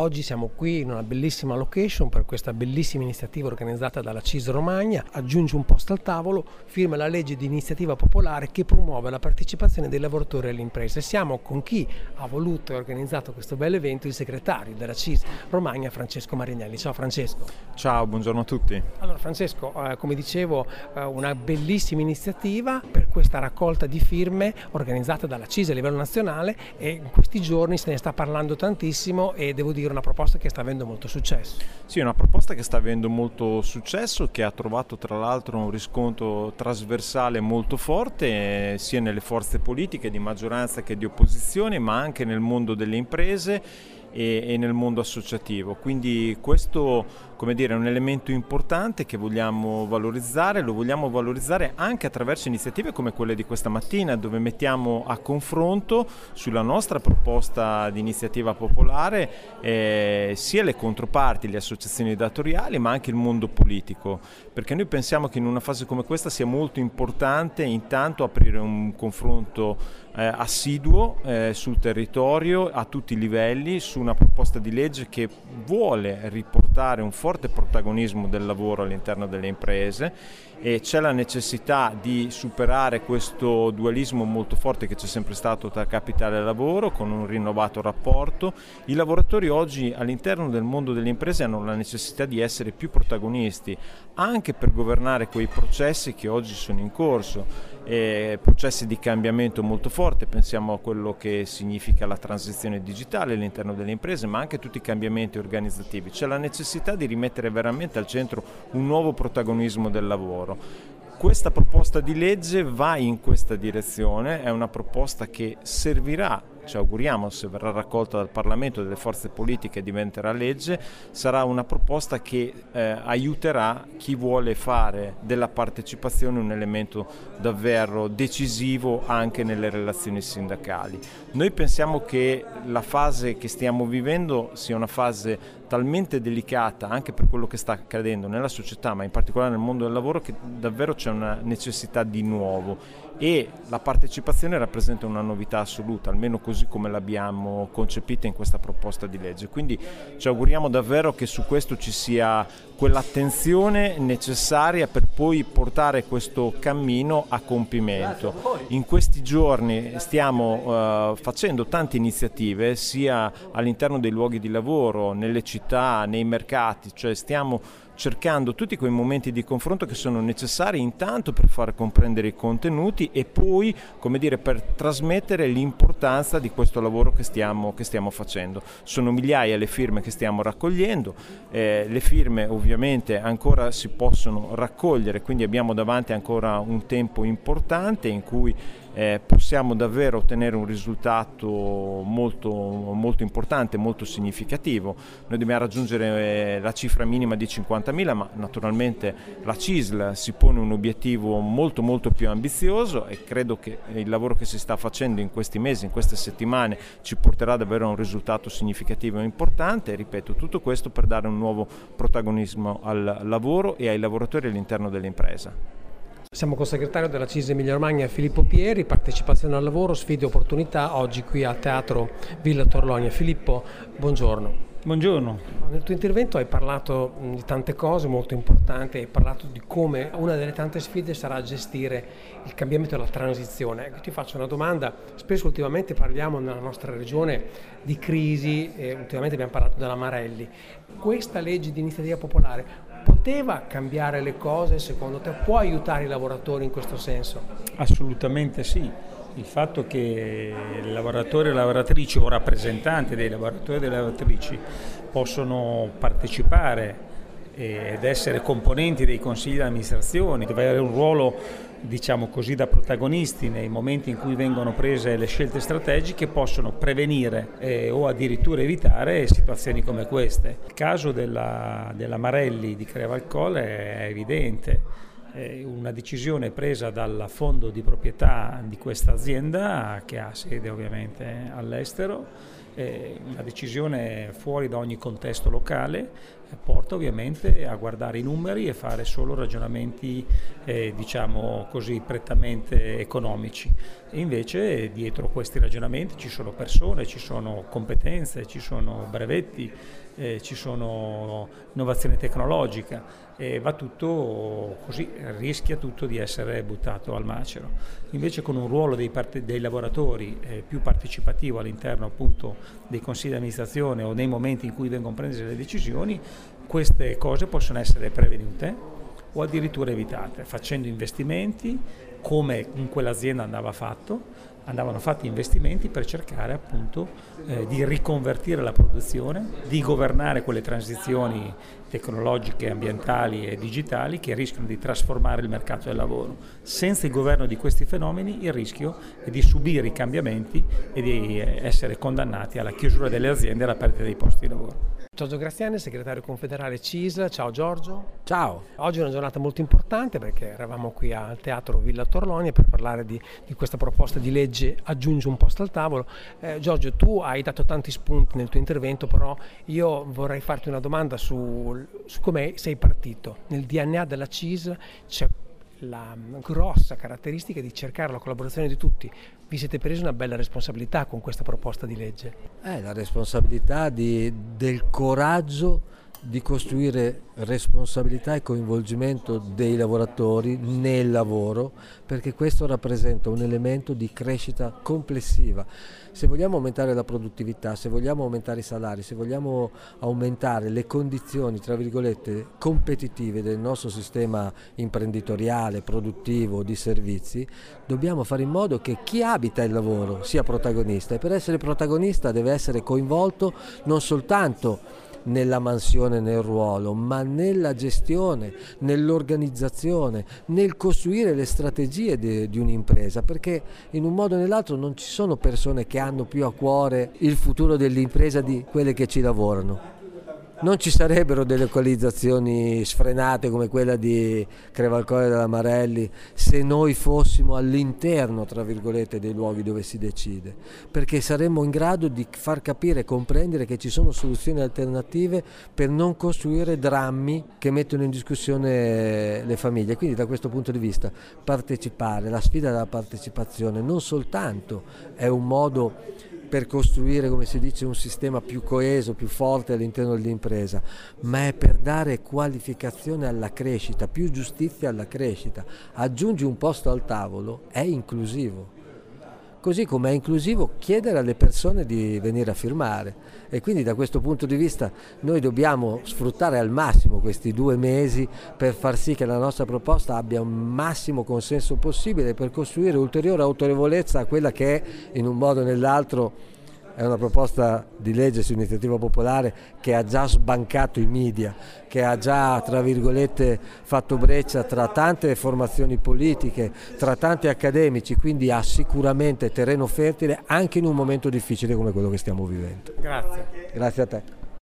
Oggi siamo qui in una bellissima location per questa bellissima iniziativa organizzata dalla CIS Romagna. Aggiunge un posto al tavolo, firma la legge di iniziativa popolare che promuove la partecipazione dei lavoratori alle imprese. Siamo con chi ha voluto e organizzato questo bel evento, il segretario della CIS Romagna, Francesco Marinelli. Ciao Francesco. Ciao, buongiorno a tutti. Allora Francesco, eh, come dicevo, eh, una bellissima iniziativa per questa raccolta di firme organizzata dalla CIS a livello nazionale e in questi giorni se ne sta parlando tantissimo e devo dire una proposta che sta avendo molto successo. Sì, una proposta che sta avendo molto successo, che ha trovato tra l'altro un riscontro trasversale molto forte eh, sia nelle forze politiche di maggioranza che di opposizione, ma anche nel mondo delle imprese e nel mondo associativo. Quindi questo come dire, un elemento importante che vogliamo valorizzare, lo vogliamo valorizzare anche attraverso iniziative come quelle di questa mattina, dove mettiamo a confronto sulla nostra proposta di iniziativa popolare eh, sia le controparti, le associazioni datoriali, ma anche il mondo politico, perché noi pensiamo che in una fase come questa sia molto importante intanto aprire un confronto eh, assiduo eh, sul territorio a tutti i livelli su una proposta di legge che vuole riportare un forte protagonismo del lavoro all'interno delle imprese e c'è la necessità di superare questo dualismo molto forte che c'è sempre stato tra capitale e lavoro con un rinnovato rapporto. I lavoratori oggi all'interno del mondo delle imprese hanno la necessità di essere più protagonisti anche per governare quei processi che oggi sono in corso eh, processi di cambiamento molto forte, pensiamo a quello che significa la transizione digitale all'interno delle imprese, ma anche tutti i cambiamenti organizzativi. C'è la necessità di rimettere veramente al centro un nuovo protagonismo del lavoro. Questa proposta di legge va in questa direzione, è una proposta che servirà ci auguriamo se verrà raccolta dal Parlamento e dalle forze politiche e diventerà legge, sarà una proposta che eh, aiuterà chi vuole fare della partecipazione un elemento davvero decisivo anche nelle relazioni sindacali. Noi pensiamo che la fase che stiamo vivendo sia una fase talmente delicata anche per quello che sta accadendo nella società, ma in particolare nel mondo del lavoro, che davvero c'è una necessità di nuovo e la partecipazione rappresenta una novità assoluta, almeno così come l'abbiamo concepita in questa proposta di legge. Quindi ci auguriamo davvero che su questo ci sia quell'attenzione necessaria per poi portare questo cammino a compimento. In questi giorni stiamo uh, facendo tante iniziative sia all'interno dei luoghi di lavoro, nelle città, nei mercati, cioè stiamo cercando tutti quei momenti di confronto che sono necessari intanto per far comprendere i contenuti e poi come dire, per trasmettere l'importanza di questo lavoro che stiamo, che stiamo facendo. Sono migliaia le firme che stiamo raccogliendo, eh, le firme ovviamente ancora si possono raccogliere, quindi abbiamo davanti ancora un tempo importante in cui eh, possiamo davvero ottenere un risultato molto, molto, importante, molto significativo. Noi dobbiamo raggiungere eh, la cifra minima di 50.000, ma naturalmente la CISL si pone un obiettivo molto molto più ambizioso e credo che il lavoro che si sta facendo in questi mesi, in queste settimane, ci porterà davvero a un risultato significativo e importante. Ripeto, tutto questo per dare un nuovo protagonismo al lavoro e ai lavoratori all'interno dell'impresa. Siamo con il segretario della CISE Emilia Romagna Filippo Pieri, partecipazione al lavoro, sfide e opportunità, oggi qui al Teatro Villa Torlonia. Filippo, buongiorno. Buongiorno. Nel tuo intervento hai parlato di tante cose molto importanti, hai parlato di come una delle tante sfide sarà gestire il cambiamento e la transizione. Ecco, ti faccio una domanda, spesso ultimamente parliamo nella nostra regione di crisi, ultimamente abbiamo parlato della Marelli. Questa legge di iniziativa popolare poteva cambiare le cose secondo te? Può aiutare i lavoratori in questo senso? Assolutamente sì. Il fatto che i lavoratori e le lavoratrici o rappresentanti dei lavoratori e delle lavoratrici possono partecipare ed essere componenti dei consigli di amministrazione, deve avere un ruolo diciamo così, da protagonisti nei momenti in cui vengono prese le scelte strategiche possono prevenire eh, o addirittura evitare situazioni come queste. Il caso della, della Marelli di Crevalcol è evidente. È una decisione presa dal fondo di proprietà di questa azienda che ha sede ovviamente all'estero eh, la decisione fuori da ogni contesto locale eh, porta ovviamente a guardare i numeri e fare solo ragionamenti eh, diciamo così prettamente economici e invece dietro questi ragionamenti ci sono persone, ci sono competenze, ci sono brevetti, eh, ci sono innovazione tecnologica e va tutto così, rischia tutto di essere buttato al macero. Invece con un ruolo dei, part- dei lavoratori eh, più partecipativo all'interno appunto dei consigli di amministrazione o nei momenti in cui vengono prese le decisioni, queste cose possono essere prevenute o addirittura evitate, facendo investimenti come in quell'azienda andava fatto, andavano fatti investimenti per cercare appunto eh, di riconvertire la produzione, di governare quelle transizioni tecnologiche, ambientali e digitali che rischiano di trasformare il mercato del lavoro. Senza il governo di questi fenomeni il rischio è di subire i cambiamenti e di eh, essere condannati alla chiusura delle aziende e alla perdita dei posti di lavoro. Giorgio Graziani, segretario confederale CIS. Ciao Giorgio. Ciao. Oggi è una giornata molto importante perché eravamo qui al Teatro Villa Torlonia per parlare di, di questa proposta di legge Aggiunge un posto al tavolo. Eh, Giorgio, tu hai dato tanti spunti nel tuo intervento, però io vorrei farti una domanda su, su come sei partito. Nel DNA della CIS c'è la grossa caratteristica di cercare la collaborazione di tutti. Vi siete presi una bella responsabilità con questa proposta di legge. Eh, la responsabilità di, del coraggio di costruire responsabilità e coinvolgimento dei lavoratori nel lavoro perché questo rappresenta un elemento di crescita complessiva. Se vogliamo aumentare la produttività, se vogliamo aumentare i salari, se vogliamo aumentare le condizioni tra virgolette competitive del nostro sistema imprenditoriale, produttivo, di servizi, dobbiamo fare in modo che chi abita il lavoro sia protagonista e per essere protagonista deve essere coinvolto non soltanto nella mansione, nel ruolo, ma nella gestione, nell'organizzazione, nel costruire le strategie di, di un'impresa, perché in un modo o nell'altro non ci sono persone che hanno più a cuore il futuro dell'impresa di quelle che ci lavorano non ci sarebbero delle localizzazioni sfrenate come quella di Crevalcore della Marelli se noi fossimo all'interno, tra virgolette, dei luoghi dove si decide, perché saremmo in grado di far capire e comprendere che ci sono soluzioni alternative per non costruire drammi che mettono in discussione le famiglie. Quindi da questo punto di vista partecipare, la sfida della partecipazione non soltanto è un modo per costruire, come si dice, un sistema più coeso, più forte all'interno dell'impresa, ma è per dare qualificazione alla crescita, più giustizia alla crescita. Aggiungi un posto al tavolo, è inclusivo. Così come è inclusivo chiedere alle persone di venire a firmare. E quindi da questo punto di vista noi dobbiamo sfruttare al massimo questi due mesi per far sì che la nostra proposta abbia un massimo consenso possibile per costruire ulteriore autorevolezza a quella che è in un modo o nell'altro è una proposta di legge su iniziativa popolare che ha già sbancato i media, che ha già, tra virgolette, fatto breccia tra tante formazioni politiche, tra tanti accademici, quindi ha sicuramente terreno fertile anche in un momento difficile come quello che stiamo vivendo. Grazie. Grazie a te.